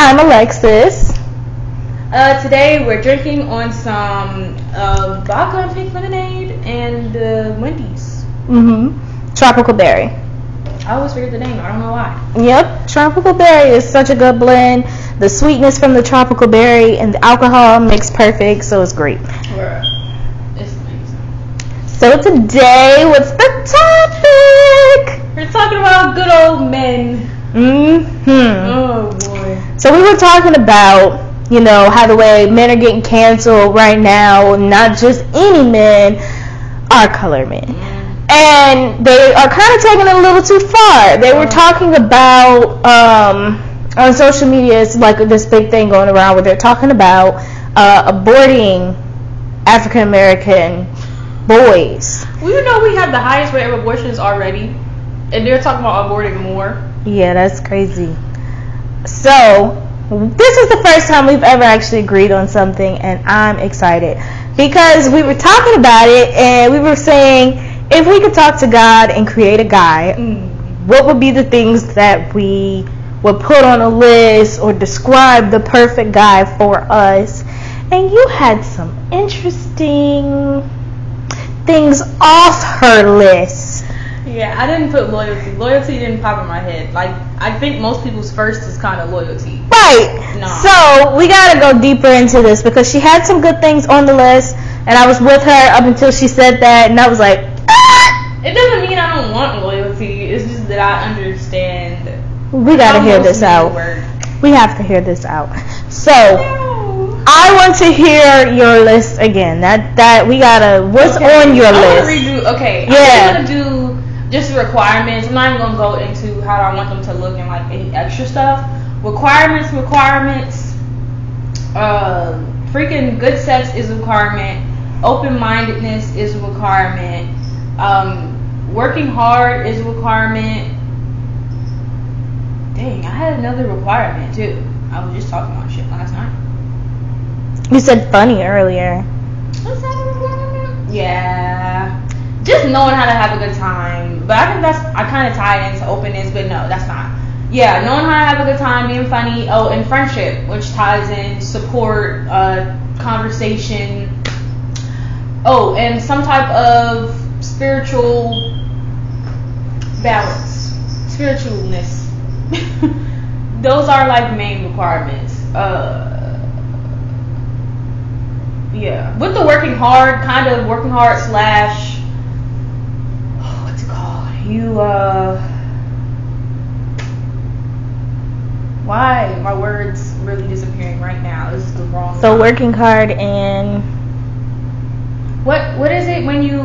I'm Alexis. Uh, today we're drinking on some uh, vodka and pink lemonade and uh, Wendy's. Mm-hmm. Tropical berry. I always forget the name. I don't know why. Yep, tropical berry is such a good blend. The sweetness from the tropical berry and the alcohol mix perfect, so it's great. It's amazing. So today, what's the topic? We're talking about good old men. Mm-hmm. Oh boy. So we were talking about, you know, how the way men are getting canceled right now, not just any men, are color men. And they are kind of taking it a little too far. They were talking about um, on social media, it's like this big thing going around where they're talking about uh, aborting African American boys. Well, you know we have the highest rate of abortions already, and they're talking about aborting more. Yeah, that's crazy. So, this is the first time we've ever actually agreed on something, and I'm excited because we were talking about it and we were saying if we could talk to God and create a guy, mm. what would be the things that we would put on a list or describe the perfect guy for us? And you had some interesting things off her list. Yeah, I didn't put loyalty. Loyalty didn't pop in my head. Like I think most people's first is kind of loyalty. Right. No. So we gotta go deeper into this because she had some good things on the list, and I was with her up until she said that, and I was like, ah! It doesn't mean I don't want loyalty. It's just that I understand. we gotta hear this out. work. We have to hear this out. So No. I want to hear your list again. That that we gotta. What's Okay, on your I'm list? redo. Okay. Yeah. I'm gonna do just requirements. I'm not even gonna go into how I want them to look and like any extra stuff. Requirements, requirements. Uh, freaking good sex is a requirement. Open mindedness is a requirement. Um, working hard is a requirement. Dang, I had another requirement too. I was just talking about shit last night. You said funny earlier. Was that a requirement? Yeah. Just knowing how to have a good time. But I think that's I kind of tie into openness, but no, that's not. Yeah, knowing how to have a good time, being funny. Oh, and friendship, which ties in support, uh, conversation. Oh, and some type of spiritual balance, spiritualness. Those are like main requirements. Uh, yeah, with the working hard, kind of working hard slash? You uh, why my words really disappearing right now? This is the wrong. So time. working hard and What what is it when you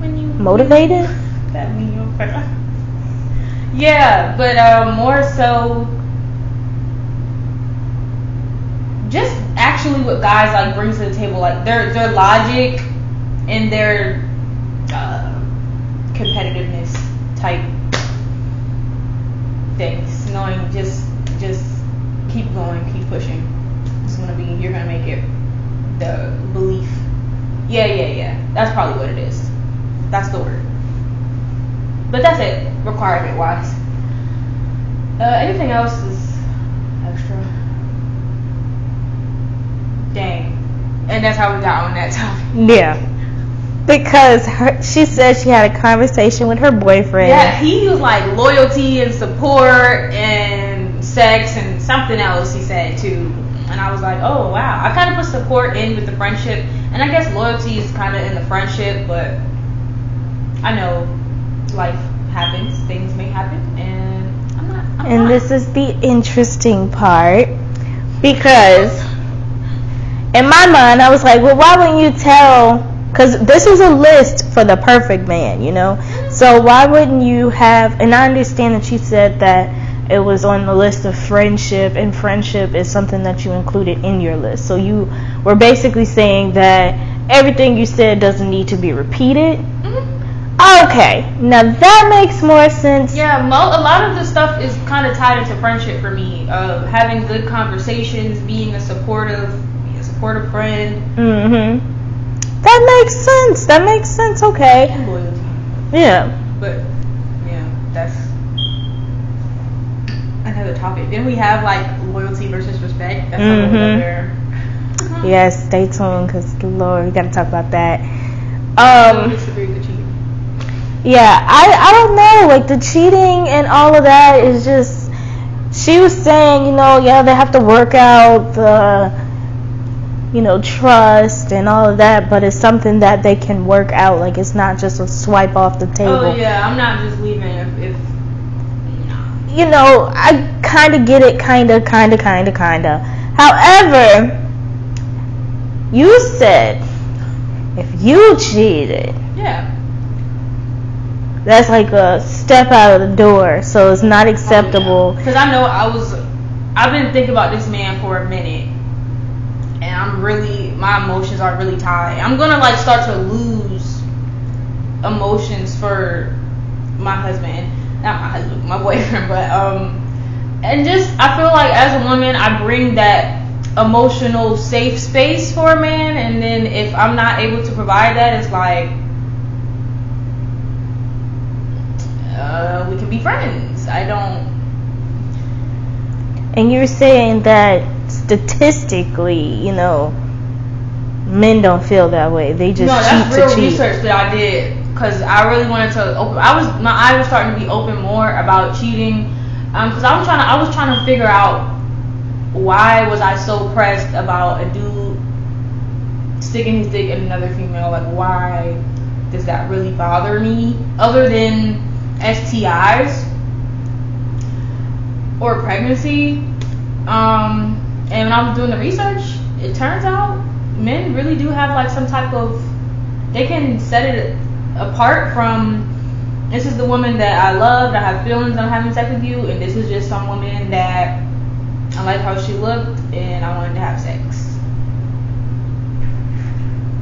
when you motivated. That mean you're. Yeah, but um, more so, just actually what guys like bring to the table, like their their logic and their competitiveness type things. Knowing just just keep going, keep pushing. It's gonna be you're gonna make it. The belief. Yeah, yeah, yeah. That's probably what it is. That's the word. But that's it, requirement wise. Uh, anything else is extra. Dang. And that's how we got on that topic. Yeah. Because her, she said she had a conversation with her boyfriend. Yeah, he was like loyalty and support and sex and something else he said too. And I was like, oh wow. I kind of put support in with the friendship, and I guess loyalty is kind of in the friendship, but I know life happens, things may happen, and I'm not. I'm And not. this is the interesting part because in my mind I was like, well, why wouldn't you tell? Because this is a list for the perfect man, you know. So why wouldn't you have? And I understand that she said that it was on the list of friendship, and friendship is something that you included in your list. So you were basically saying that everything you said doesn't need to be repeated. Mhm. Okay, now that makes more sense. Yeah, mo- a lot of the stuff is kind of tied into friendship for me. Uh, having good conversations, being a supportive, being a supportive friend. Mm-hmm. That makes sense. That makes sense. Okay. And loyalty. Yeah. But yeah, that's another topic. Then we have like loyalty versus respect. That's a whole Mhm. other. Yes. Stay tuned, cause Lord, we gotta talk about that. Um. disagree with the cheating. Yeah, I I don't know. Like the cheating and all of that is just. She was saying, you know, yeah, they have to work out the, you know, trust and all of that, but it's something that they can work out. Like it's not just a swipe off the oh, table. Oh yeah, I'm not just leaving if. if you know, I kind of get it, kind of, kind of, kind of, kind of. However, you said if you cheated, Yeah. that's like a step out of the door, so it's not oh, acceptable. Because I know I was, I've been thinking about this man for a minute, and I'm really, my emotions are really tied. I'm gonna like start to lose emotions for my husband, not my husband, my boyfriend, but um, and just I feel like as a woman, I bring that emotional safe space for a man, and then if I'm not able to provide that, it's like. Uh, we can be friends. I don't And you're saying that statistically, you know, men don't feel that way. They just no, cheat that's real research that I did because I really wanted to open. I was my eyes were starting to be open more about cheating because I was trying to I was trying to figure out why was I so pressed about a dude sticking his dick in another female. Like why does that really bother me? Other than STIs or pregnancy. Um, and when I was doing the research, it turns out men really do have like some type of they can set it apart from this is the woman that I loved, I have feelings, I'm having sex with you, and this is just some woman that I like how she looked and I wanted to have sex.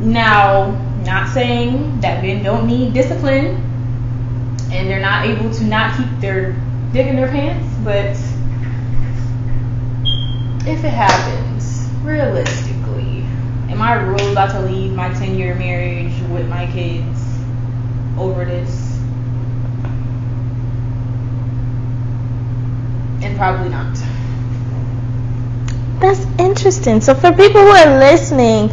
Now, not saying that men don't need discipline and they're not able to not keep their dick in their pants, but if it happens, realistically, am I really about to leave my 10 year marriage with my kids over this? And probably not. That's interesting. So for people who are listening,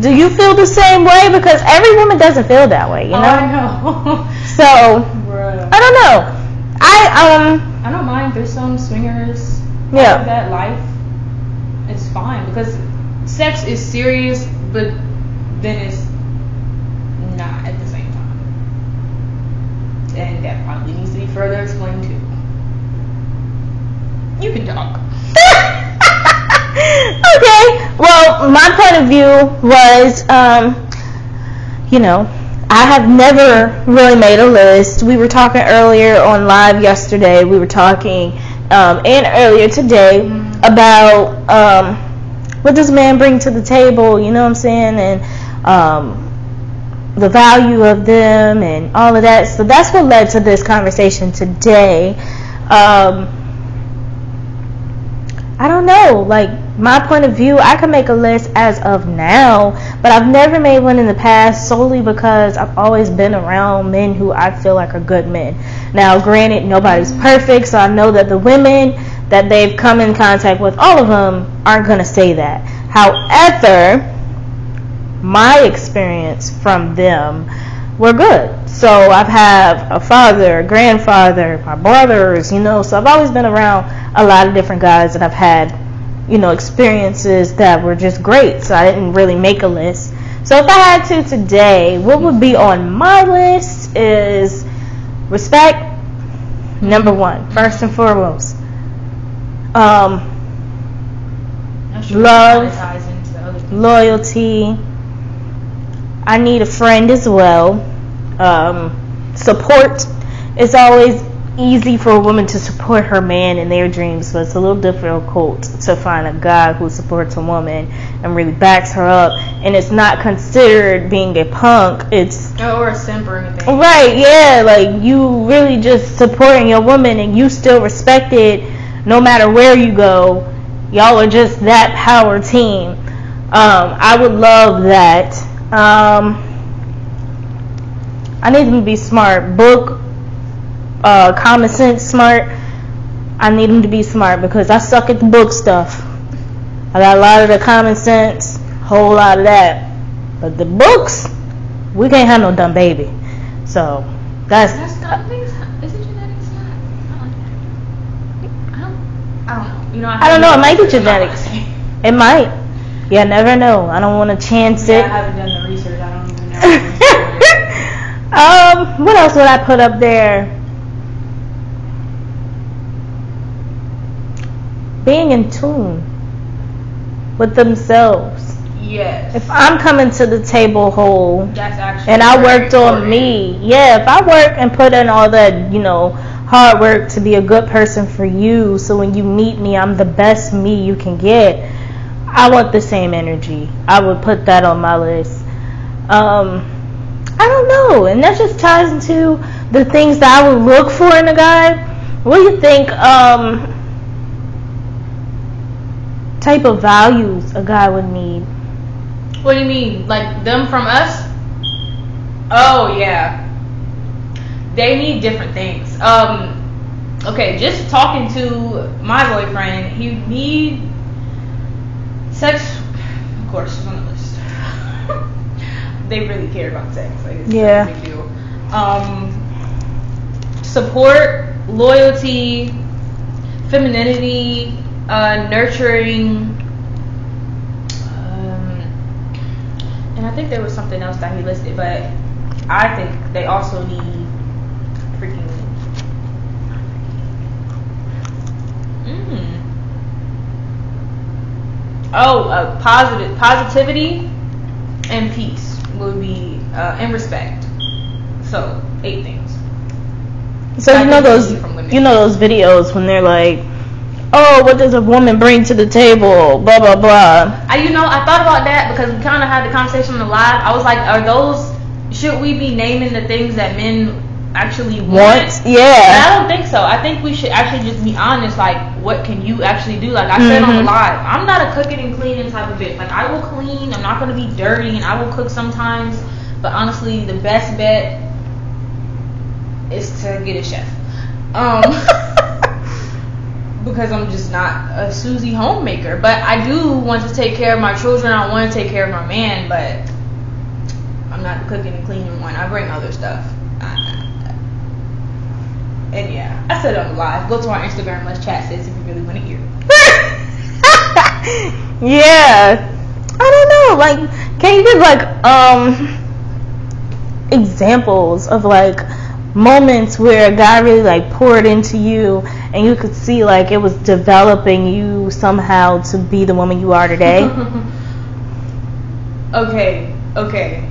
do you feel the same way? Because every woman doesn't feel that way, you know. Oh. I know. So Bruh. I don't know. I um I don't mind There's some swingers, Yeah. that life. It's fine because sex is serious, but then it's not at the same time. And that probably needs to be further explained too. You can talk. okay. Well, my point of view was, um, you know, I have never really made a list. We were talking earlier on live yesterday. We were talking, um, and earlier today about um, what does man bring to the table. You know what I'm saying? And um, the value of them and all of that. So that's what led to this conversation today. Um, I don't know. Like my point of view, I can make a list as of now, but I've never made one in the past solely because I've always been around men who I feel like are good men. Now, granted, nobody's perfect, so I know that the women that they've come in contact with, all of them aren't going to say that. However, my experience from them were good. So I've had a father, a grandfather, my brothers, you know, so I've always been around a lot of different guys that I've had, you know, experiences that were just great. So I didn't really make a list. So if I had to today, what would be on my list is respect, number one, first and foremost. Um, sure Love. it ties into the other things. loyalty. I need a friend as well. Um, support. is always easy for a woman to support her man in their dreams, but it's a little difficult to find a guy who supports a woman and really backs her up. And it's not considered being a punk. It's or a simp or anything. Right, yeah, like you really just supporting your woman and you still respect it no matter where you go. Y'all are just that power team. Um, I would love that Um, I need them to be smart. Book, uh, common sense, smart. I need them to be smart because I suck at the book stuff. I got a lot of the common sense, whole lot of that, but the books, we can't have no dumb baby. So that's. That's not, I think it's, is it genetics? I don't, I I know. You know, I don't know, it might be genetics. It might. Yeah, never know. I don't want to chance Yeah, it. I haven't done the research. I don't even know. um, what else would I put up there? Being in tune with themselves. yes. If I'm coming to the table whole that's actually. and I worked on important. me, yeah, if I work and put in all that, you know, hard work to be a good person for you, so when you meet me, I'm the best me you can get. I want the same energy. I would put that on my list. Um, I don't know, and that just ties into the things that I would look for in a guy. What do you think? Um, type of values a guy would need. What do you mean? Like them from us? Oh yeah. They need different things. Um okay, just talking to my boyfriend, he need sex of course it's on the list. they really care about sex. Like Yeah. deal. Um support, loyalty, femininity, uh, nurturing, um, and I think there was something else that he listed, but I think they also need freaking. Mm. Oh, uh, positive positivity and peace would be uh, and respect. So eight things. So you know those you from women. you know those videos when they're like, "Oh, what does a woman bring to the table?" Blah blah blah. I, you know, I thought about that because we kind of had the conversation on the live. I was like, are those? Should we be naming the things that men actually want? And yeah. I don't think so. I think we should actually just be honest. Like, what can you actually do? Like I said on the Mhm. live, I'm not a cooking and cleaning type of bitch. Like I will clean. I'm not gonna be dirty, and I will cook sometimes. But honestly, the best bet is to get a chef. Um. because I'm just not a Susie homemaker. But I do want to take care of my children. I want to take care of my man, but I'm not cooking and cleaning one. I bring other stuff. And yeah, I said the live. Go to our Instagram, let's chat, sis, if you really want to hear. yeah. I don't know. Like, can you give like um examples of like moments where God really like poured into you and you could see like it was developing you somehow to be the woman you are today? okay, okay.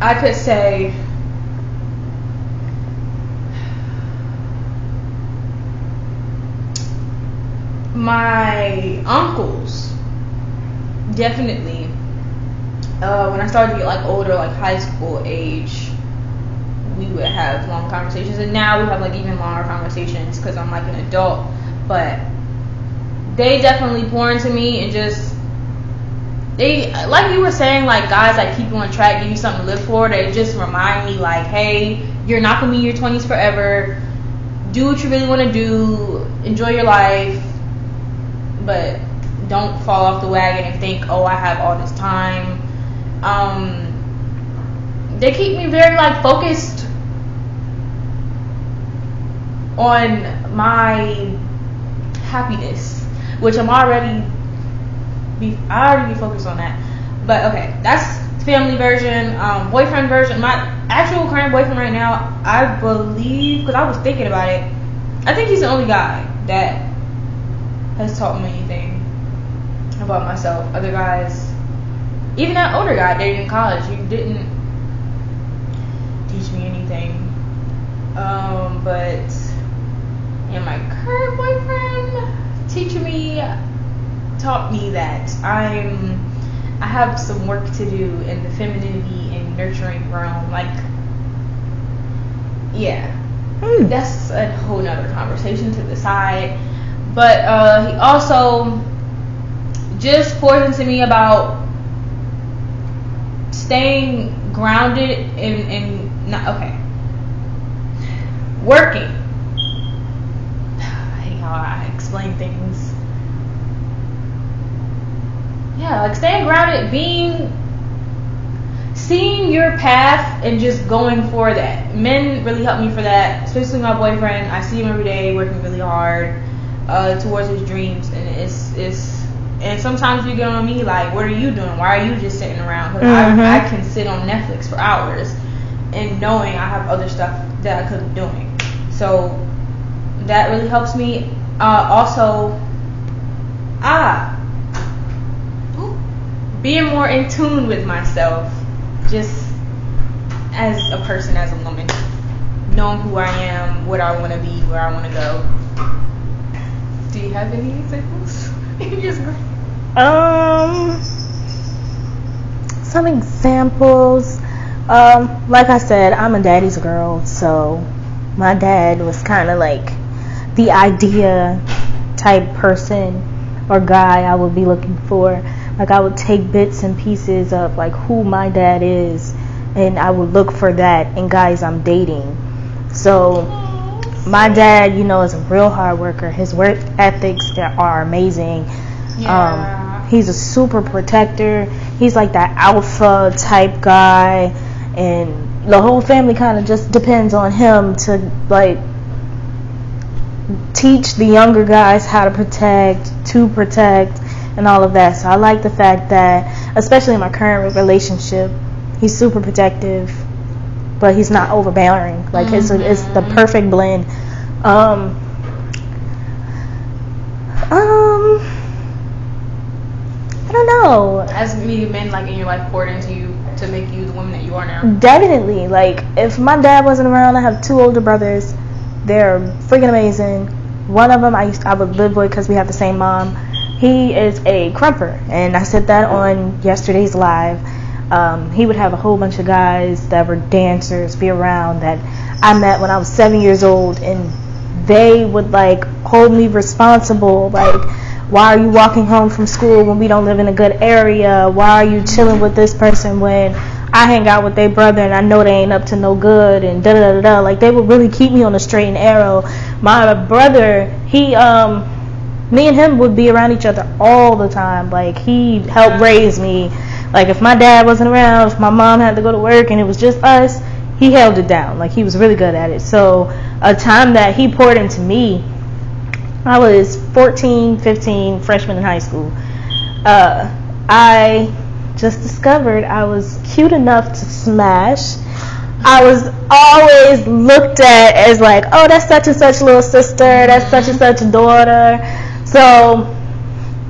I could say my uncles definitely uh, when I started to get like older, like high school age, we would have long conversations, and now we have like even longer conversations because I'm like an adult. But they definitely pour into me and just they like you were saying like guys that keep you on track, give you something to live for. They just remind me like, hey, you're not gonna be in your 20s forever. Do what you really want to do. Enjoy your life, but don't fall off the wagon and think, oh, I have all this time. Um, they keep me very like focused on my happiness, which I'm already be I already be focused on that. But okay, that's family version. Um, boyfriend version. My actual current boyfriend right now, I believe, because I was thinking about it. I think he's the only guy that has taught me anything about myself. Other guys, even that older guy dated in college, he didn't teach me anything. Um, but yeah, my current boyfriend teaching me taught me that I'm I have some work to do in the femininity and nurturing realm. Like, yeah, Hmm. that's a whole nother conversation to the side. But uh, he also just pours into me about staying grounded in in not okay. Working. How I explain things. Yeah, like staying grounded, being seeing your path and just going for that. Men really help me for that, especially my boyfriend. I see him every day working really hard uh, towards his dreams, and it's it's. And sometimes you get on me like, what are you doing? Why are you just sitting around? Because Mhm. I, I can sit on Netflix for hours, and knowing I have other stuff that I could be doing. So that really helps me. Uh, also, ah, being more in tune with myself, just as a person, as a woman, knowing who I am, what I want to be, where I want to go. Do you have any examples? Um, some examples. Um, like I said, I'm a daddy's girl, so my dad was kind of like the idea type person or guy I would be looking for. Like I would take bits and pieces of like who my dad is, and I would look for that in guys I'm dating. So my dad, you know, is a real hard worker. His work ethics are amazing. Yeah. Um, he's a super protector. He's like that alpha type guy, and the whole family kind of just depends on him to like teach the younger guys how to protect, to protect, and all of that. So I like the fact that, especially in my current relationship, he's super protective, but he's not overbearing. Like it's a, it's the Mhm. perfect blend. Um, um, I don't know. As many men like in your life poured into you to make you the woman that you are now. Definitely. Like, if my dad wasn't around, I have two older brothers. They're freaking amazing. One of them I used I would live with because we have the same mom. He is a krumper, and I said that on yesterday's live. Um, he would have a whole bunch of guys that were dancers be around that I met when I was seven years old, and they would like hold me responsible. Like, why are you walking home from school when we don't live in a good area? Why are you chilling with this person when I hang out with their brother and I know they ain't up to no good and da da da da. Like they would really keep me on the straight and arrow. My brother, he um, me and him would be around each other all the time. Like he helped raise me. Like if my dad wasn't around, if my mom had to go to work and it was just us, he held it down. Like he was really good at it. So a time that he poured into me, I was 14, 15, freshman in high school. Uh, I just discovered I was cute enough to smash. I was always looked at as like, oh, that's such and such little sister, that's such and such daughter. So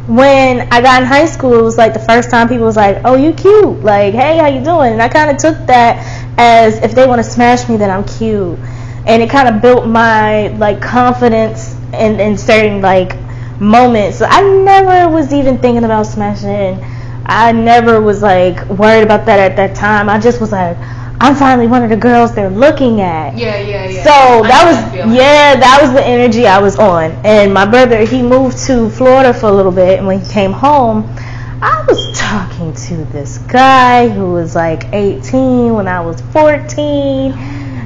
when I got in high school, it was like the first time people was like, "Oh, you cute." Like, "Hey, how you doing?" And I kind of took that as if they want to smash me, then I'm cute. And it kind of built my like confidence in in certain like moments. So I never was even thinking about smashing. I never was like worried about that at that time. I just was like, I'm finally one of the girls they're looking at. Yeah, yeah, yeah. So that was feeling. yeah, that was the energy I was on. And my brother, he moved to Florida for a little bit, and when he came home, I was talking to this guy who was like 18 when I was 14,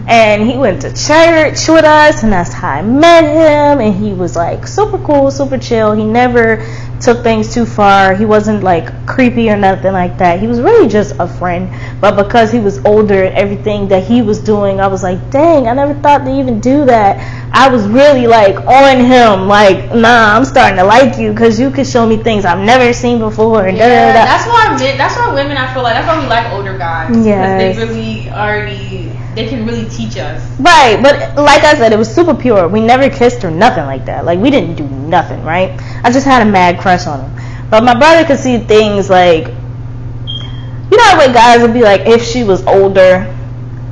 and he went to church with us, and that's how I met him. And he was like super cool, super chill. He never took things too far. He wasn't like creepy or nothing like that. He was really just a friend. But because he was older and everything that he was doing, I was like, dang, I never thought to even do that. I was really like on him, like, nah, I'm starting to like you because you could show me things I've never seen before. And da, da, Yeah, da, da. that's why men, that's why women I feel like that's why we like older guys. yeah they really already they can really teach us. Right, but like I said, it was super pure. We never kissed or nothing like that. Like we didn't do nothing, right? I just had a mad crush on him. But my brother could see things like, you know, when guys would be like, if she was older.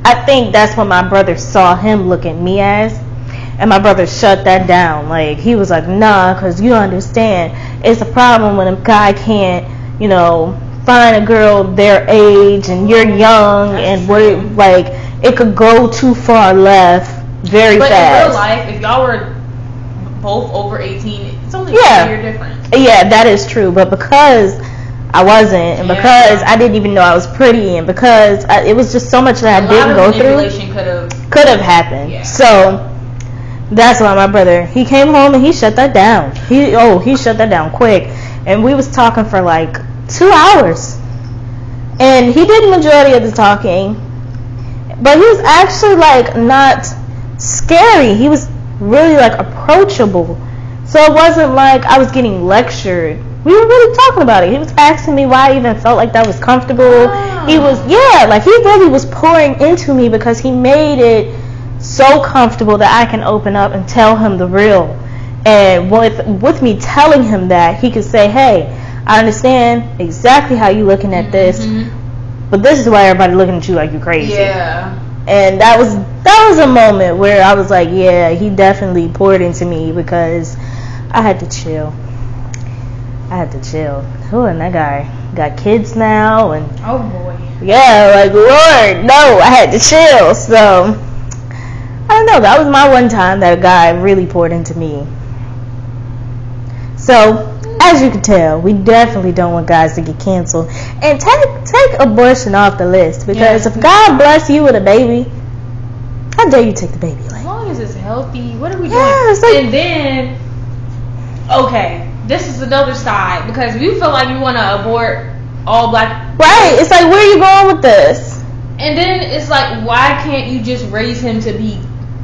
I think that's what my brother saw him look at me as, and my brother shut that down. Like he was like, nah, cause you don't understand. It's a problem when a guy can't, you know, find a girl their age and you're young and what like it could go too far left very But in fast. real life, if y'all were both over 18, it's only Yeah. a year difference. Yeah, that is true. But because I wasn't, and Yeah. because I didn't even know I was pretty, and because I, it was just so much that I A lot didn't go through, could have. could have happened. Yeah. So that's why my brother he came home and he shut that down. He oh he shut that down quick, and we was talking for like two hours, and he did the majority of the talking, but he was actually like not scary. He was really like approachable. So it wasn't like I was getting lectured. We were really talking about it. He was asking me why I even felt like that was comfortable. He was yeah, like he really was pouring into me because he made it so comfortable that I can open up and tell him the real. And with with me telling him that, he could say, "Hey, I understand exactly how you're looking at this, Mhm. But this is why everybody looking at you like you're crazy." Yeah. and that was that was a moment where I was like, yeah, he definitely poured into me because I had to chill. I had to chill. Oh, and that guy got kids now, and Oh boy. yeah, like Lord, no, I had to chill. So I don't know. That was my one time that a guy really poured into me. So as you can tell, we definitely don't want guys to get canceled. And take take abortion off the list because Yeah. if God bless you with a baby, how dare you take the baby? away? As long as it's healthy, what are we Yeah, doing? like- and then, okay, this is another side because you feel like you want to abort all black, right? It's like where are you going with this? and then it's like, why can't you just raise him to be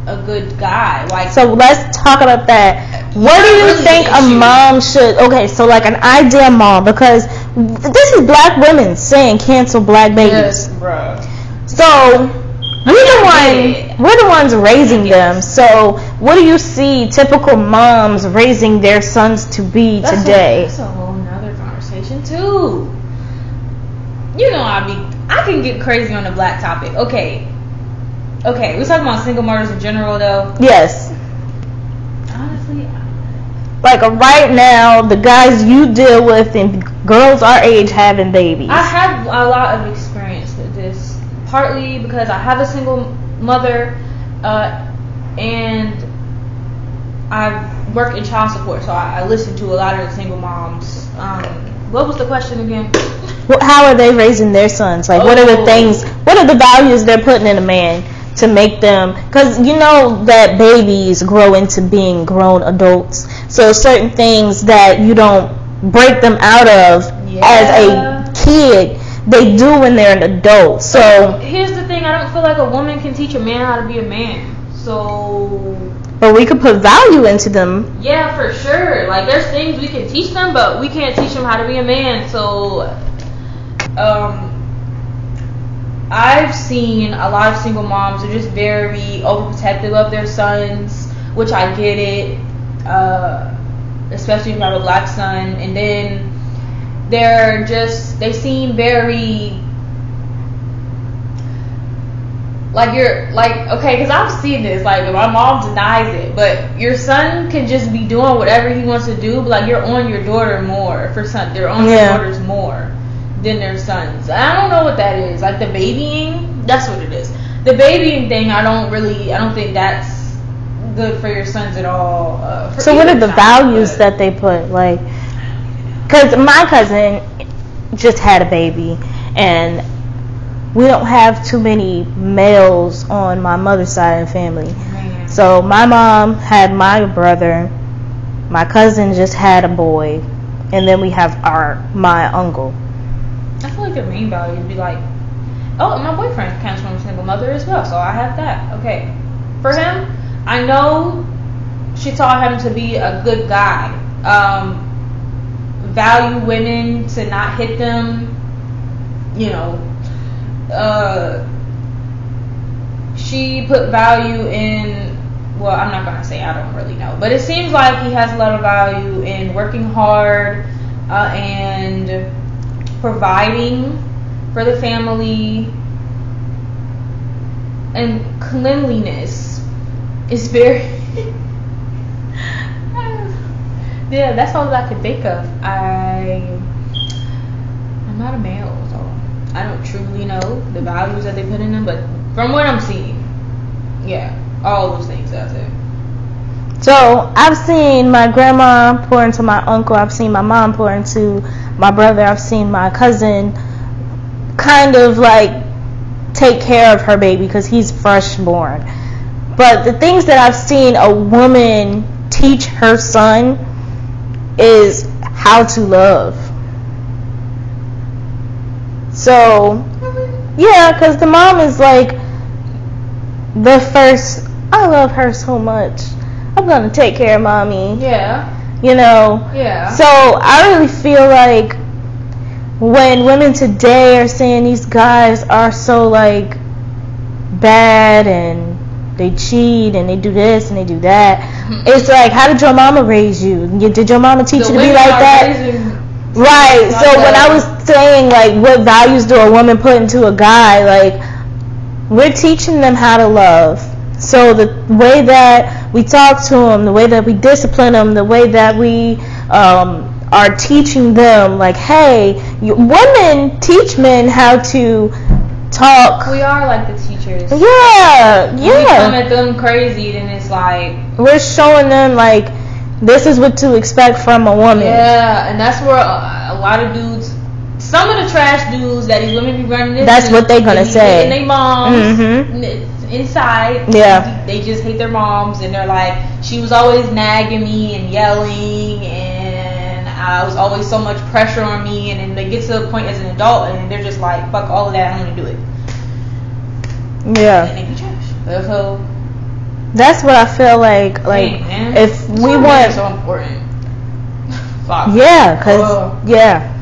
a good guy? Like, So let's talk about that. What do you Really think a issue. mom should? Okay, so like an ideal mom because this is black women saying cancel black babies. bro. So we're the one we're the ones raising them. So what do you see typical moms raising their sons to be That's today? A, that's a whole nother conversation too. You know, I be I can get crazy on the black topic. Okay, okay, we're talking about single mothers in general, though. yes. Honestly, Like uh, right now, the guys you deal with and girls our age having babies. I have a lot of experience with this. Partly because I have a single mother, uh, and I work in child support, so I, I listen to a lot of the single moms. Um, what was the question again? Wh- How are they raising their sons? Like, what are the Oh. things? What are the values they're putting in a man to make them? Because you know that babies grow into being grown adults. So certain things that you don't break them out of Yeah. as a kid, they do when they're an adult. So, here's the thing: I don't feel like a woman can teach a man how to be a man. So but we could put value into them. yeah, for sure. Like there's things we can teach them, but we can't teach them how to be a man. So um I've seen a lot of single moms are just very overprotective of their sons, which I get it. Uh, especially if you have a black son, and then they're just they seem very like you're like okay because i've seen this like my mom denies it but your son can just be doing whatever he wants to do but like you're on your daughter more for son they're on Yeah. your daughters more than their sons i don't know what that is like the babying that's what it is the babying thing i don't really i don't think that's good for your sons at all uh, So, what are the child, values that they put? Like, because my cousin just had a baby, and we don't have too many males on my mother's side of the family. Man. So my mom had my brother, my cousin just had a boy, and then we have our my uncle. I feel like their main value would be like, oh, my boyfriend comes from a single mother as well, so I have that. Okay. For him, I know she taught him to be a good guy. Um, value women to not hit them. You know, uh, she put value in. Well, I'm not gonna say I don't really know, but it seems like he has a lot of value in working hard uh, and providing for the family and cleanliness is very yeah that's all that i could think of. I i'm not a male so i don't truly know the values that they put in them but from what i'm seeing yeah all those things that's it So I've seen my grandma pour into my uncle. I've seen my mom pour into my brother. I've seen my cousin kind of like take care of her baby because he's fresh born. But the things that I've seen a woman teach her son is how to love. So, yeah, because the mom is like the first. I love her so much. I'm gonna take care of mommy. Yeah. You know. Yeah. So I really feel like when women today are saying these guys are so like bad and they cheat and they do this and they do that, it's like how did your mama raise you? Did your mama teach The you to be like that? Right. like So when. I was saying like what values do a woman put into a guy, like we're teaching them how to love. So the way that we talk to them, the way that we discipline them, the way that we um, are teaching them, like, hey, you, women teach men how to talk. We are like the teachers. Yeah, Yeah. We come at them crazy, then it's like, We're showing them like this is what to expect from a woman. yeah, and that's where a, a lot of dudes, some of the trash dudes that these women be running into, That's what they gonna say. hitting They moms Mhm. Inside. Yeah. They just hate their moms, and they're like, she was always nagging me and yelling, and I was always so much pressure on me, and then they get to a point as an adult, and they're just like, fuck all of that, I'm gonna do it, Yeah. and they trash. So, That's what I feel like. Like man. if we want so important. Fuck. Yeah, cause yeah,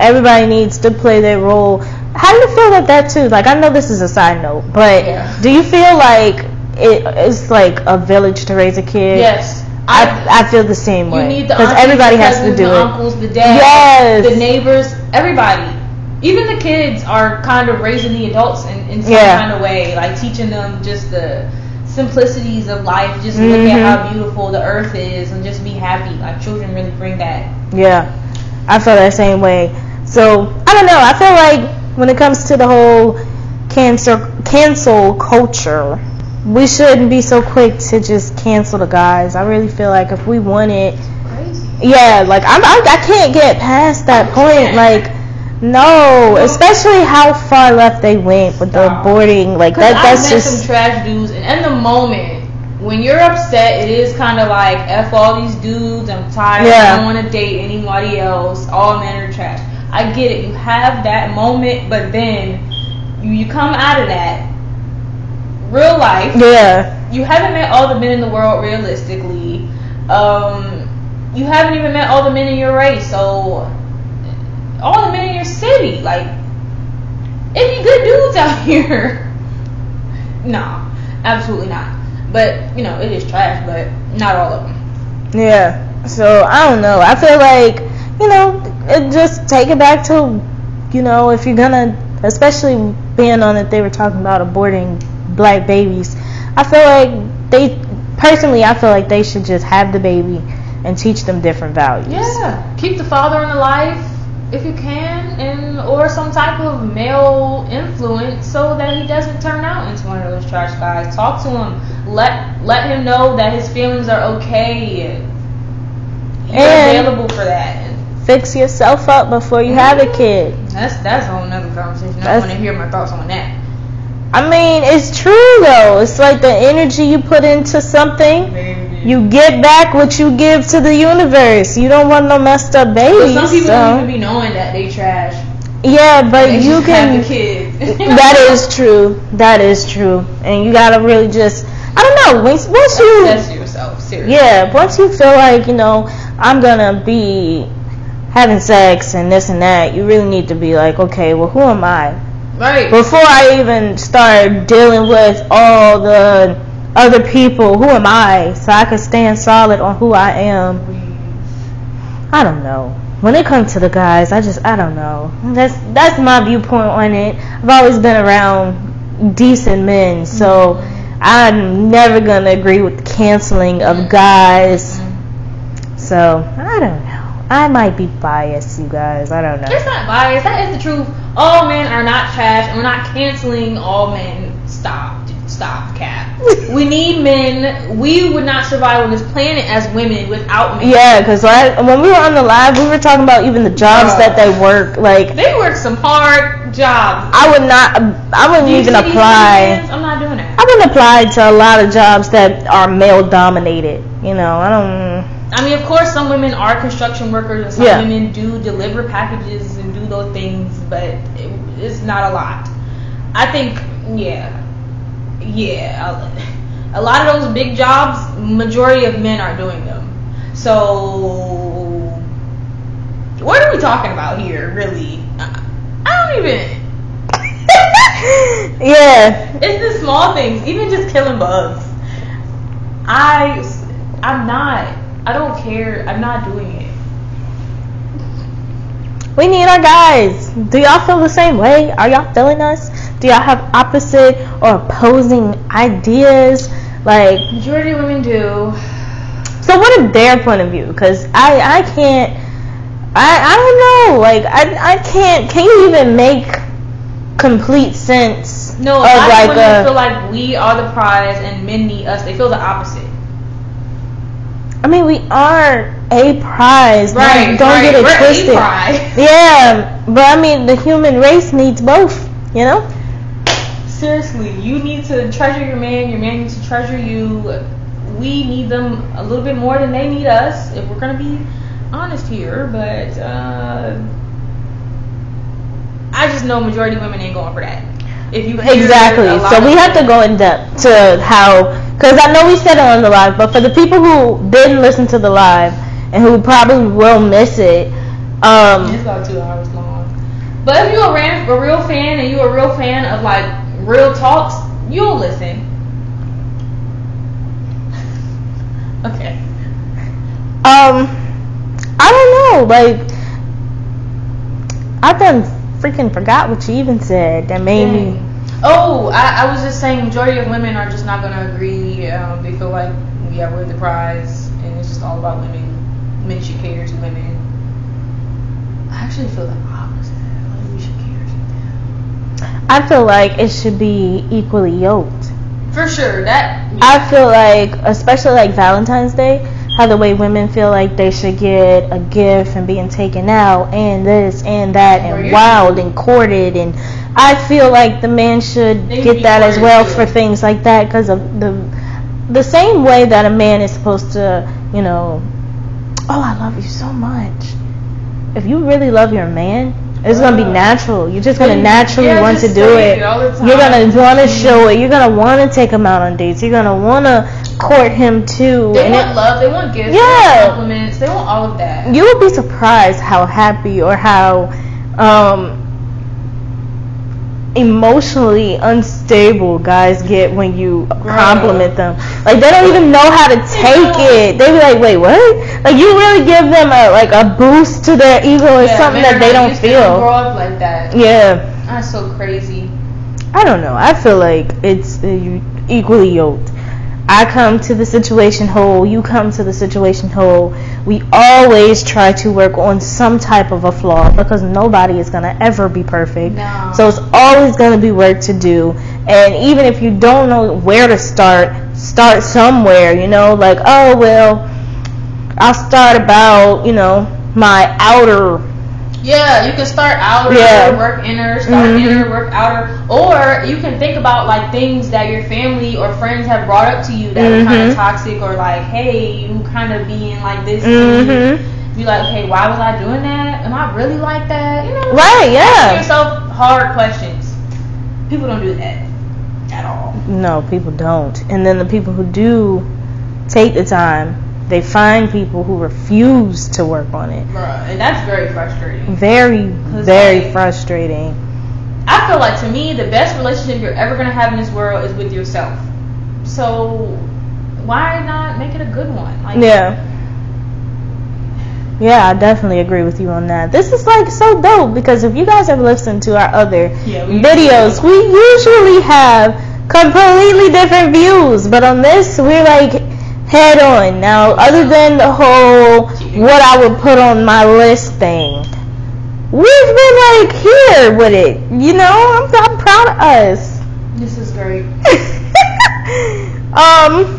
everybody needs to play their role. How do you feel about that too? Like I know this is a side note, but Yeah. do you feel like it, it's like a village to raise a kid? Yes. I, I feel the same You way need the because everybody the has to do the it. uncles, the dad, Yes. the neighbors, everybody. Even the kids are kind of raising the adults in, in some Yeah. kind of way, like teaching them just the simplicities of life. Just look Mhm. at how beautiful the earth is and just be happy. Like children really bring that. Yeah, I feel that same way. So I don't know. I feel like when it comes to the whole cancel cancel culture, we shouldn't be so quick to just cancel the guys. I really feel like if we wanted Crazy. Yeah, like I'm, I, I can't get past that point. Like, no, especially how far left they went with the boarding. Like that, I've that's met just some trash dudes, and in the moment when you're upset, it is kind of like f all these dudes. I'm tired. Yeah. I don't want to date anybody else. All men are trash. I get it. You have that moment, but then you, you come out of that real life. yeah, You haven't met all the men in the world realistically. Um, you haven't even met all the men in your race. So all the men in your city, like it be good dudes out here. no, absolutely not. But you know, it is trash, but not all of them. yeah. So I don't know. I feel like you know, it just take it back to you know, if you're gonna, especially being on that they were talking about aborting black babies. I feel like they personally, I feel like they should just have the baby and teach them different values. Yeah, keep the father in the life if you can, and or some type of male influence so that he doesn't turn out into one of those trash guys. Talk to him. Let let him know that his feelings are okay. You're And- available for that. Fix yourself up before you have a kid. That's that's a whole nother conversation. I want to hear my thoughts on that. I mean, it's true though. It's like the energy you put into something, you get back what you give to the universe. You don't want no messed up But babies. some people so- don't even be knowing that they trash. yeah, but They you just have can. the kids. that is true. That is true. And you gotta really just. I don't know. Once, once you. Assess yourself. Seriously. Yeah, once you feel like you know I'm gonna be having sex and this and that, you really need to be like, okay, well, who am I? Right. before I even start dealing with all the other people, who am I? So I can stand solid on who I am. I don't know. When it comes to the guys, I just I don't know. That's that's my viewpoint on it. I've always been around decent men, so I'm never gonna agree with the canceling of guys. So I don't know. I might be biased, you guys. I don't know. It's not biased. That is the truth. All men are not trash, and we're not canceling all men. Stop. Stop, Cap. we need men. We would not survive on this planet as women without men. Yeah, because when we were on the live, we were talking about even the jobs that they work. Like they work some hard jobs. I would not. Um, I wouldn't even apply. I'm not doing that. I wouldn't apply to a lot of jobs that are male dominated. You know, I don't. I mean, of course, some women are construction workers, and some yeah. women do deliver packages and do those things, but it, it's not a lot. I think, yeah, yeah, a, a lot of those big jobs, majority of men are doing them. So, what are we talking about here, really? I don't even. yeah. It's the small things, even just killing bugs. I, I'm not. I don't care. I'm not doing it. We need our guys. Do y'all feel the same way? Are y'all feeling us? Do y'all have opposite or opposing ideas? Like majority of women do. So what is their point of view? Because I I can't I I don't know. Like I I can't. Can you even make complete sense? No, a lot of like women a, feel like we are the prize and men need us. They feel the opposite. I mean, we are a prize. Right. Don't right. get it We're twisted. Yeah, but I mean, the human race needs both. You know. Seriously, you need to treasure your man. Your man needs to treasure you. We need them a little bit more than they need us. If we're gonna be honest here, but uh, I just know majority of women ain't going for that. If you exactly, so we have to go in depth to how because I know we said it on the live, but for the people who didn't listen to the live and who probably will miss it, um, it's about two hours long. But if you're a, ran, a real fan and you're a real fan of like real talks, you'll listen. okay. Um, I don't know. Like, I've done freaking forgot what you even said. That made Dang. me Oh, I, I was just saying, majority of women are just not going to agree. Um, they feel like, yeah, we're the prize, and it's just all about women. Men should cater to women. I actually feel the opposite. Like we should cater to them. I feel like it should be equally yoked. For sure, that. Yeah. I feel like, especially like Valentine's Day, how the way women feel like they should get a gift and being taken out and this and that and wild and courted and I feel like the man should get that as well for things like that because of the the same way that a man is supposed to, you know, oh, I love you so much. If you really love your man, it's gonna be natural. You're just gonna naturally yeah, want to do it. You're gonna want to show it. You're gonna want to take him out on dates. You're gonna want to court him too. They and want it, love. They want gifts. Yeah, compliments. They want all of that. You would be surprised how happy or how um, emotionally unstable guys get when you compliment them. Like they don't even know how to take it. They be like, "Wait, what?" Like you really give them a like a boost to their ego or yeah, something that they don't feel. Grow up like that. Yeah. That's so crazy. I don't know. I feel like it's uh, equally yoked. I come to the situation whole, you come to the situation whole. We always try to work on some type of a flaw because nobody is going to ever be perfect. No. So it's always going to be work to do. And even if you don't know where to start, start somewhere, you know, like, oh, well, I'll start about, you know, my outer yeah, you can start outer, yeah. work inner, start mm-hmm. inner, work outer, or you can think about like things that your family or friends have brought up to you that mm-hmm. are kind of toxic, or like, hey, you kind of being like this. Mm-hmm. Be like, hey, why was I doing that? Am I really like that? You know, right? Yeah. Ask yourself hard questions. People don't do that at all. No, people don't. And then the people who do take the time they find people who refuse to work on it. Bruh, and that's very frustrating. Very, very like, frustrating. I feel like to me, the best relationship you're ever gonna have in this world is with yourself. So why not make it a good one? Like, yeah. Yeah, I definitely agree with you on that. This is like so dope because if you guys have listened to our other yeah, we videos, we usually have completely different views, but on this, we're like head on. Now, other than the whole what I would put on my list thing, we've been like here with it. You know, I'm, I'm proud of us. This is great. Um,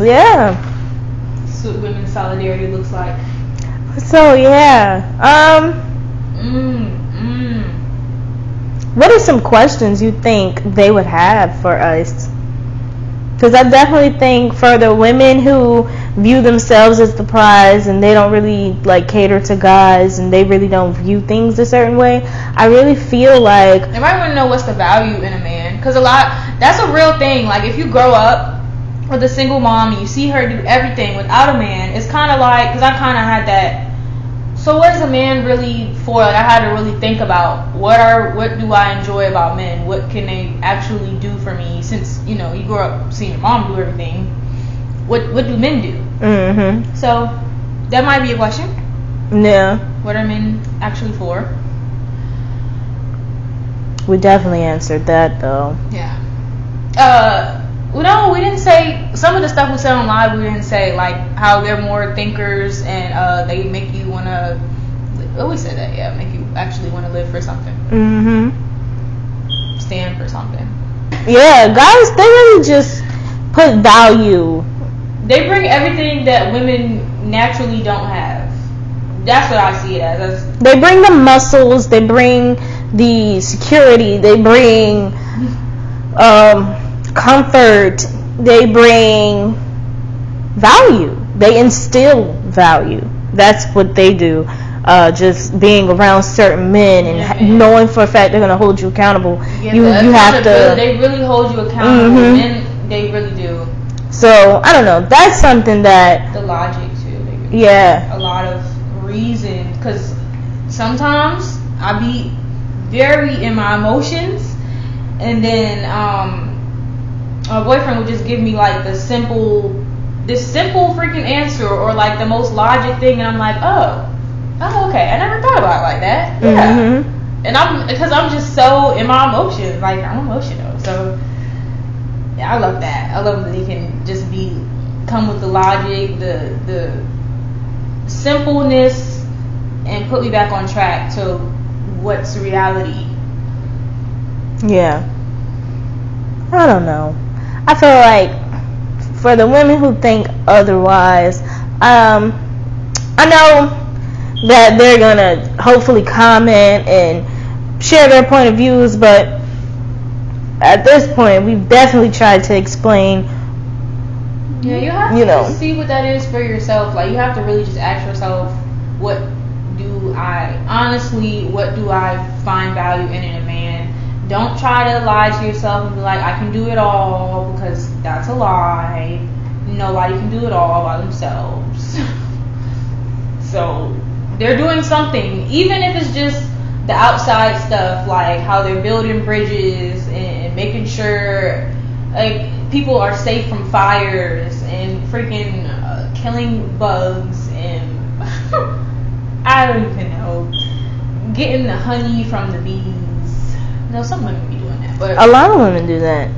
yeah. What women's solidarity looks like. So yeah. Um, Mm, mm. what are some questions you think they would have for us? Because I definitely think for the women who view themselves as the prize and they don't really like cater to guys and they really don't view things a certain way, I really feel like They might want to know what's the value in a man, because a lot that's a real thing. Like if you grow up with a single mom and you see her do everything without a man, it's kind of like because I kind of had that. So what is a man really for? Like I had to really think about what are what do I enjoy about men? What can they actually do for me? Since you know you grew up seeing your mom do everything, what what do men do? mm-hmm. So that might be a question. Yeah. What are men actually for? We definitely answered that though. Yeah. Uh, well, no, we didn't say some of the stuff we said on live. We didn't say like how they're more thinkers and uh, they make you wanna. Oh, we said that. Yeah, make you actually want to live for something, Mm-hmm. stand for something. Yeah, guys, they really just put value. They bring everything that women naturally don't have. That's what I see it as. That's, They bring the muscles, they bring the security, they bring um, comfort, they bring value. They instill value. That's what they do. Uh, just being around certain men and Yeah, man. knowing for a fact they're gonna hold you accountable. yeah, you you have to. They really hold you accountable. Mhm. Men, they really do. So I don't know. That's something that The logic too. Yeah. a lot of reason because sometimes I be very in my emotions and then um my boyfriend would just give me like the simple this simple freaking answer or like the most logic thing and I'm like oh oh okay. I never thought about it like that. Yeah. Hmm and I'm because I'm just so in my emotions like I'm emotional. So yeah I love that. I love that he can just be come with the logic the the simpleness and put me back on track to what's reality. Yeah. I don't know. I feel like for the women who think otherwise, um, I know that they're gonna hopefully comment and share their point of views, but at this point, we've definitely tried to explain. yeah you have You to know. see what that is for yourself like you have to really just ask yourself what do I honestly what do I find value in in a man don't try to lie to yourself and be like I can do it all because that's a lie. Nobody can do it all by themselves. So they're doing something. Even if it's just the outside stuff like how they're building bridges and making sure like people are safe from fires and freaking uh, killing bugs and I don't even know. Getting the honey from the bees. No, some women be doing that, but A lot of women do that.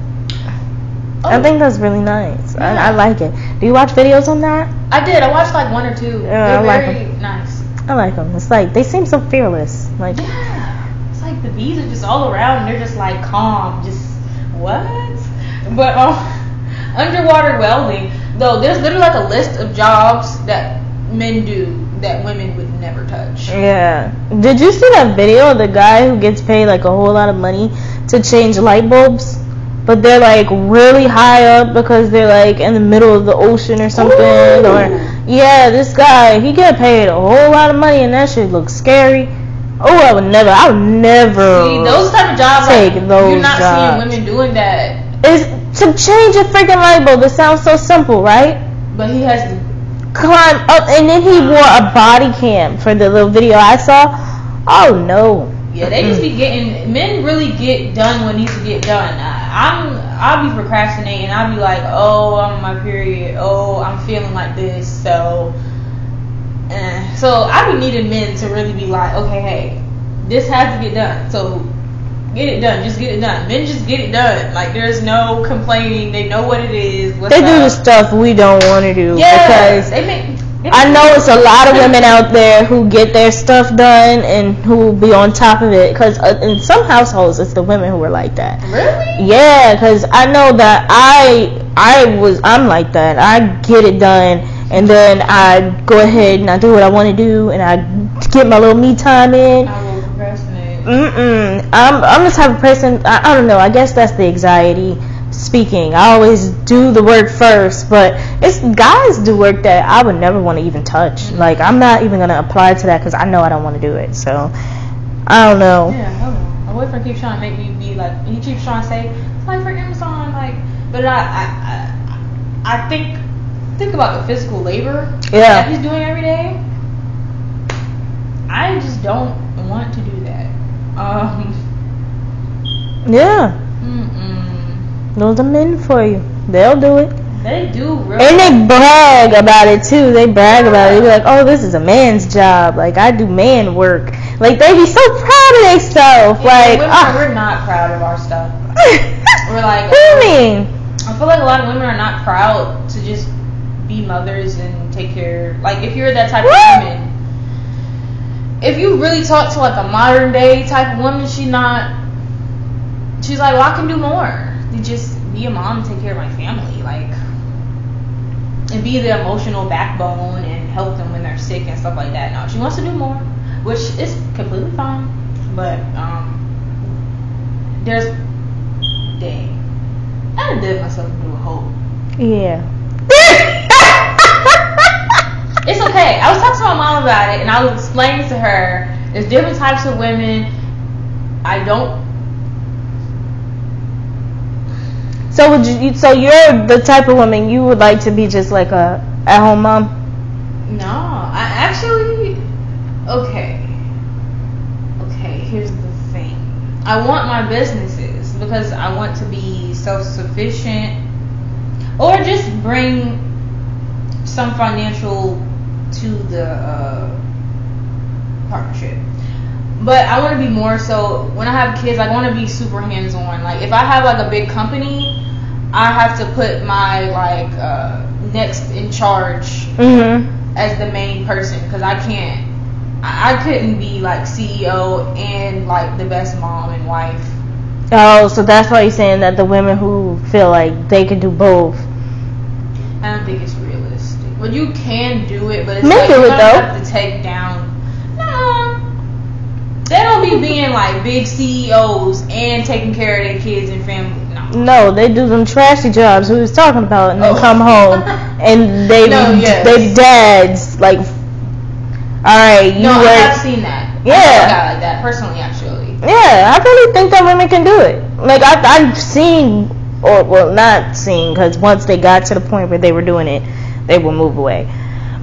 I Oh, think that's really nice. I, Yeah. I like it. Do you watch videos on that? I did. I watched like one or two. Yeah, They're like very nice. I like them. It's like they seem so fearless. Like Yeah, it's like the bees are just all around. and They're just like calm. Just what? But um, underwater welding though, there's literally like a list of jobs that men do that women would never touch. Yeah. Did you see that video of the guy who gets paid like a whole lot of money to change light bulbs? But they're like really high up because they're like in the middle of the ocean or something. Ooh. Or yeah, this guy he get paid a whole lot of money and that shit looks scary. Oh, I would never. I would never. See, those type of jobs, Take like, those you're not jobs. seeing women doing that. is to change a freaking light bulb. It sounds so simple, right? But he has to climb up and then he wore a body cam for the little video I saw. Oh no. Yeah, they just be getting men really get done what needs to get done. I, I'm I'll be procrastinating. I'll be like, oh, I'm on my period. Oh, I'm feeling like this. So, eh. so I be needing men to really be like, okay, hey, this has to get done. So get it done. Just get it done. Men just get it done. Like there's no complaining. They know what it is. They do the stuff we don't want to do Yeah, because they make. I know it's a lot of women out there who get their stuff done and who will be on top of it. Because uh, in some households, it's the women who are like that. Really? Yeah, because I know that I I was I'm like that. I get it done and then I go ahead and I do what I want to do and I get my little me time in. I will procrastinate. Mm-mm. I'm I'm the type of person. I, I don't know. I guess that's the anxiety speaking. I always do the work first, but it's guys do work that I would never want to even touch. Like I'm not even gonna apply to that because I know I don't want to do it. So I don't know. Yeah, I don't know. My boyfriend keeps trying to make me be like, he keeps trying to say, apply for Amazon, like, but I, I, I, I think, think about the physical labor Yeah. that he's doing every day. I just don't want to do that. Um, Yeah. mm-mm. Those are men for you. They'll do it. They do real. And they brag about it too. They brag about it. They be like, "Oh, this is a man's job. Like I do man work." Like they be so proud of themselves. Yeah, Like, women, ah. we're not proud of our stuff. We're like, what do you mean? I feel like a lot of women are not proud to just be mothers and take care. Like, if you're that type What? of woman, if you really talk to like a modern day type of woman, she's not. She's like, well, I can do more than just be a mom and take care of my family, like, and be the emotional backbone and help them when they're sick and stuff like that. No, she wants to do more, which is completely fine. But um, there's, dang, I done did myself into a hole. Yeah. It's okay. I was talking to my mom about it, and I was explaining to her there's different types of women. I don't. so would you? So you're the type of woman you would like to be just like a at-home mom? No, I actually. Okay. Okay. Here's the thing. I want my businesses because I want to be self-sufficient, or just bring some financial to the uh, partnership. But I want to be more so when I have kids. I want to be super hands on. Like if I have like a big company, I have to put my like uh, next in charge Mm-hmm. as the main person because I can't. I, couldn't be like CEO and like the best mom and wife. Oh, so that's why you're saying that the women who feel like they can do both. I don't think it's. Well, you can do it, but it's Men like do you it, though. have to take down. No, they don't be being like big CEOs and taking care of their kids and family. No. No, they do them trashy jobs we was talking about, and then Oh. come home and they No, yes. they dads like. All right, you No, I have seen that. Yeah. guy like that personally, actually. Yeah, I really think that women can do it. Like I, I've seen, or well, not seen, because once they got to the point where they were doing it, they will move away.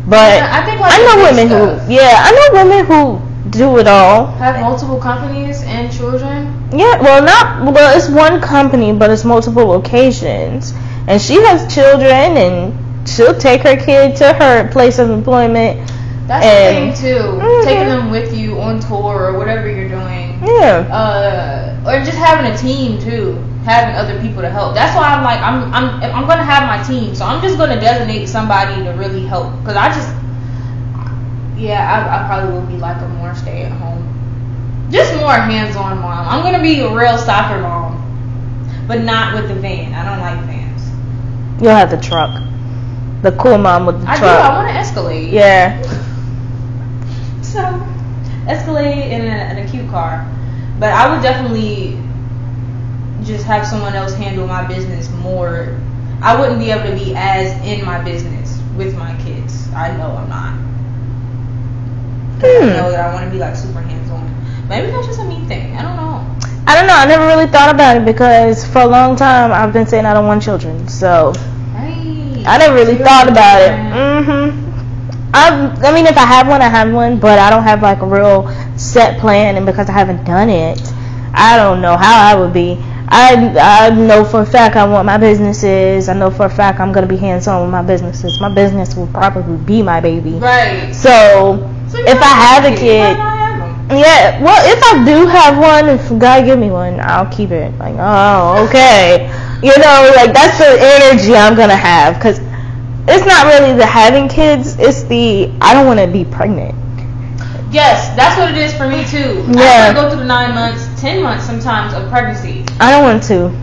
But Yeah, I think, like, I know women big who, yeah, I know women who do it all. Have multiple companies and children. Yeah, well, not well. It's one company, but it's multiple locations, and she has children, and she'll take her kid to her place of employment. That's And- the thing too. Mhm. Taking them with you on tour or whatever you're doing. Yeah, uh, or just having a team too, having other people to help. That's why I'm like, I'm, I'm, I'm gonna have my team, so I'm just gonna designate somebody to really help, cause I just, yeah, I, I probably will be like a more stay at home, just more hands-on mom. I'm gonna be a real soccer mom, but not with the van. I don't like vans. you'll have the truck, the cool mom with the I do. truck. I want to Escalade. yeah, So, Escalade in, a, in a cute car. But I would definitely just have someone else handle my business more. I wouldn't be able to be as in my business with my kids. I know I'm not. 'Cause I Hmm. know that I want to be like super hands on. Maybe that's just a me thing. I don't know. I don't know. I never really thought about it because for a long time I've been saying I don't want children, so Right. I never really You're thought about it. Mhm. I I mean, if I have one, I have one, but I don't have like a real set plan, and because I haven't done it, I don't know how I would be. I I know for a fact I want my businesses. I know for a fact I'm gonna be hands on with my businesses. My business will probably be my baby. Right. So So if I have a kid, not have 'em? yeah, well, if I do have one, if God give me one, I'll keep it. Like, oh, okay. You know, like that's the energy I'm gonna have because it's not really the having kids. It's the I don't want to be pregnant. Yes, that's what it is for me too. Yeah. I go through the nine months, ten months sometimes of pregnancy. I don't want to.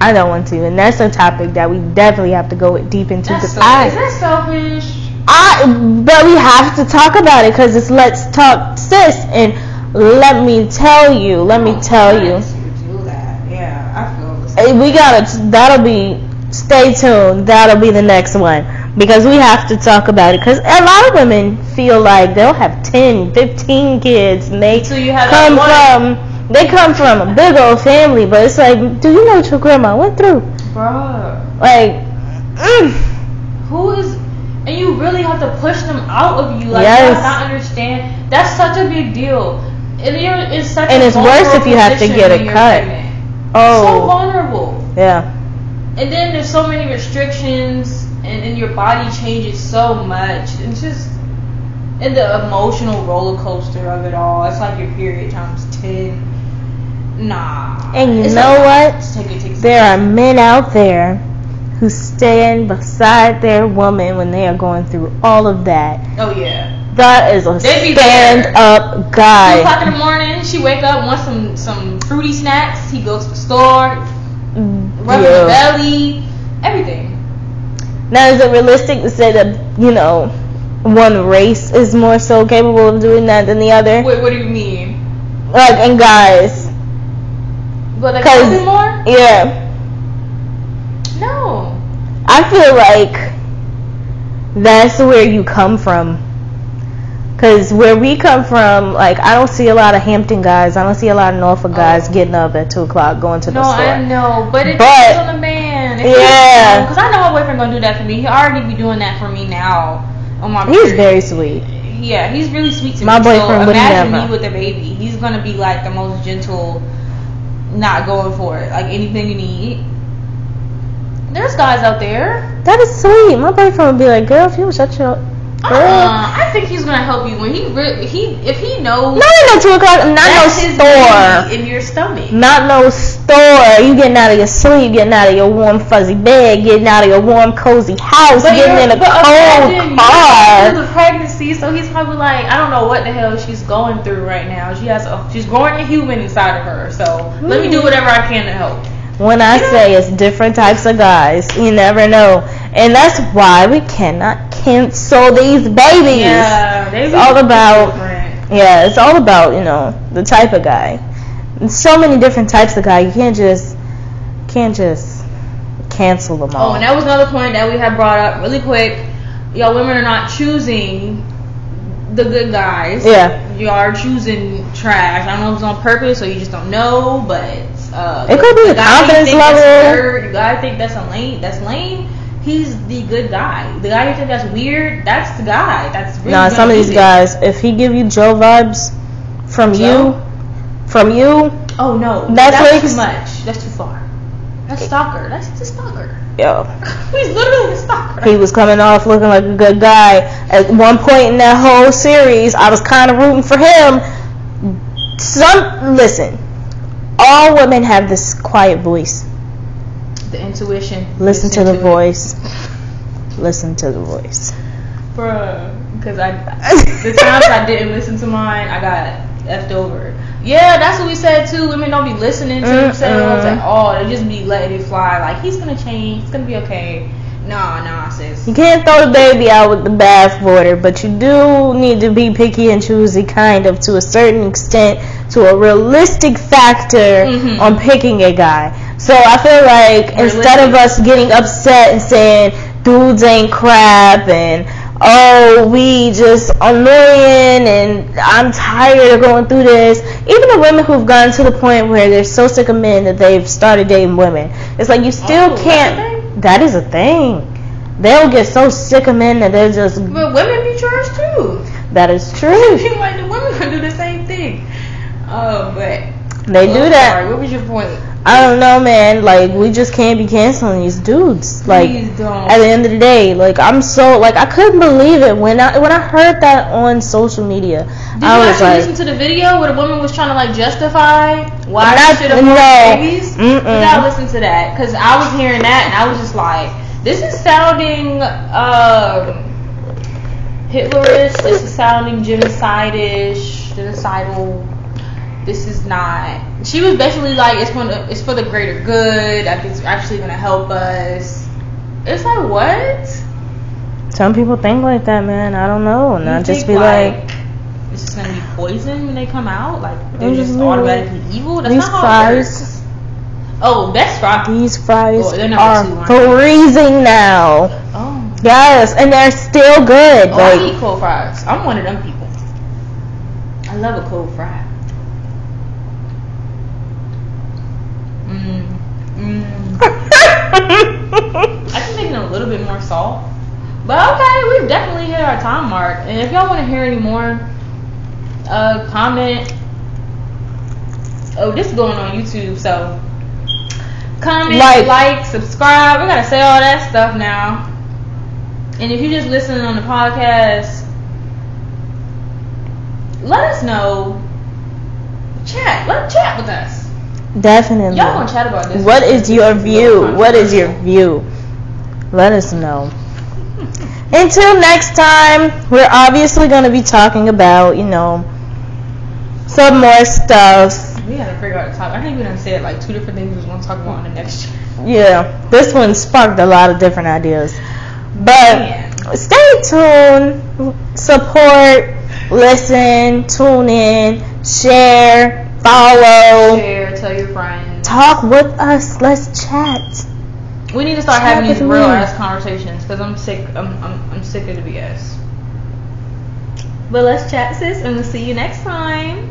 I don't want to, and that's a topic that we definitely have to go deep into. That's so, I, is that selfish? I, but we have to talk about it because it's let's talk, sis. And let me tell you, let me tell you, you do that. Yeah, I feel the eh, we gotta. That'll be. Stay tuned. That'll be the next one because we have to talk about it. Because a lot of women feel like they'll have 10, 15 kids, and they So you have come from. They come from a big old family, but it's like, do you know what your grandma went through? Bruh. Like, mm, Who is and you really have to push them out of you. Like Yes. you not understand. That's such a big deal. And you're it's such And a it's worse if you have to get a cut. pregnant. So oh, vulnerable. yeah. And then there's so many restrictions and, then your body changes so much. It's just and the emotional roller coaster of it all. It's like your period times ten. Nah. And you It's know lot. what? Take it, take it. There are men out there who stand beside their woman when they are going through all of that. Oh yeah. That is a be there. stand up Two o'clock guy. in the morning, she wake up, wants some some fruity snacks. He goes to the store, Yeah. the belly, everything. Now, is it realistic to say that you know one race is more so capable of doing that than the other? Wait, what do you mean? Like, and guys, But like, 'Cause- more? yeah, No. I feel like that's where you come from. Cause where we come from, like I don't see a lot of Hampton guys. I don't see a lot of Norfolk oh. guys Oh. getting up at two o'clock going to No, the store. No, I know, but it But- depends on the man. Yeah. Because I know my boyfriend gonna do that for me. He already be doing that for me now. On my He's period. very sweet. Yeah, he's really sweet to My me. boyfriend so would imagine never. me with a baby. He's gonna be like the most gentle, not going for it. Like anything you need. There's guys out there. That is sweet. My boyfriend would be like, "Girl, if you shut your Uh, girl." I think he's gonna help you when he re- he if he knows Not in no two o'clock. Not no store. in your stomach. Not no store. You getting out of your sleep, getting out of your warm fuzzy bed, getting out of your warm cozy house, getting in a but imagine cold car. through the pregnancy, so he's probably like, I don't know what the hell she's going through right now. She has, a, she's growing a human inside of her. So let me Mm. do whatever I can to help. When I say it's different types of guys, you never know, and that's why we cannot cancel these babies. Yeah, It's all about different. yeah, it's all about you know the type of guy. So many different types of guy. You can't just can't just cancel them oh, all. Oh, and that was another point that we had brought up really quick. Y'all women are not choosing the good guys. Yeah. You are choosing trash. I don't know if it's on purpose or you just don't know, but uh, It could be the guy you confidence think that's level. weird, The guy think that's a lame. That's lame. He's the good guy. The guy you think that's weird. That's the guy. That's really Nah, some of these it. guys, if he give you Joe vibes from Joe? you, from you, Oh no, Netflix? that's too much. That's too far. That's stalker. That's the stalker. yo, He's literally a stalker. he was coming off looking like a good guy. At one point in that whole series, I was kind of rooting for him. Some listen, all women have this quiet voice. The intuition. Listen to the voice. Listen to the voice. Bruh. Because I, the times I didn't listen to mine, I got effed over. Yeah, that's what we said too. Women don't be listening to themselves Mm-mm. at all. They just be letting it fly. Like, he's gonna change. It's gonna be okay. Nah, nah, sis. You can't throw the baby out with the bathwater, but you do need to be picky and choosy, kind of, to a certain extent, to a realistic factor Mhm. on picking a guy. So I feel like instead of us getting upset and saying dudes ain't crap and oh we just annoying and I'm tired of going through this, even the women who've gotten to the point where they're so sick of men that they've started dating women, it's like you still Oh, can't. That is a thing. They'll get so sick of men that they're just. But women be trash too. That is true. like the women do the same thing. Oh, but They do that. Sorry, what was your point? I don't know, man. Like we just can't be canceling these dudes. Like don't. at the end of the day, like I'm so like I couldn't believe it when I when I heard that on social media. Did I you was actually like, listen to the video where the woman was trying to like justify why Not- she should have no. babies? Mm-mm. You gotta listen to that because I was hearing that and I was just like, this is sounding um, Hitlerish. This is sounding genocideish, genocidal. This is not. She was basically like, it's for the, it's for the greater good. Like it's actually gonna help us. It's like what? Some people think like that, man. I don't know, and You I just be like, it's just gonna be poison when they come out. Like they're just automatically evil. That's these not how fries. Oh, that's fries. these fries Oh, are freezing now. Oh. Yes, and they're still good. Oh, I Like, eat cold fries. I'm one of them people. I love a cold fry. Mmm. Mmm. I can make it a little bit more salt. But okay, we've definitely hit our time mark. And if y'all want to hear any more, uh, comment. Oh, this is going on YouTube, so comment, Like. like, subscribe. We gotta say all that stuff now. And if you're just listening on the podcast, let us know. Chat. Let chat with us. Definitely. Y'all gonna chat about this. What is your view? What is your view? Let us know. Until next time, we're obviously going to be talking about, you know, some more stuff. We gotta figure out the topic. I think we done said like two different things we was gonna talk about in the next chat. Yeah, this one sparked a lot of different ideas. But Man. stay tuned, support, listen, tune in, share, follow, Share, tell your friends. talk with us. Let's chat. We need to start Chat having these real me. ass conversations because I'm sick. I'm, I'm I'm sick of the BS. But let's chat, sis, and we'll see you next time.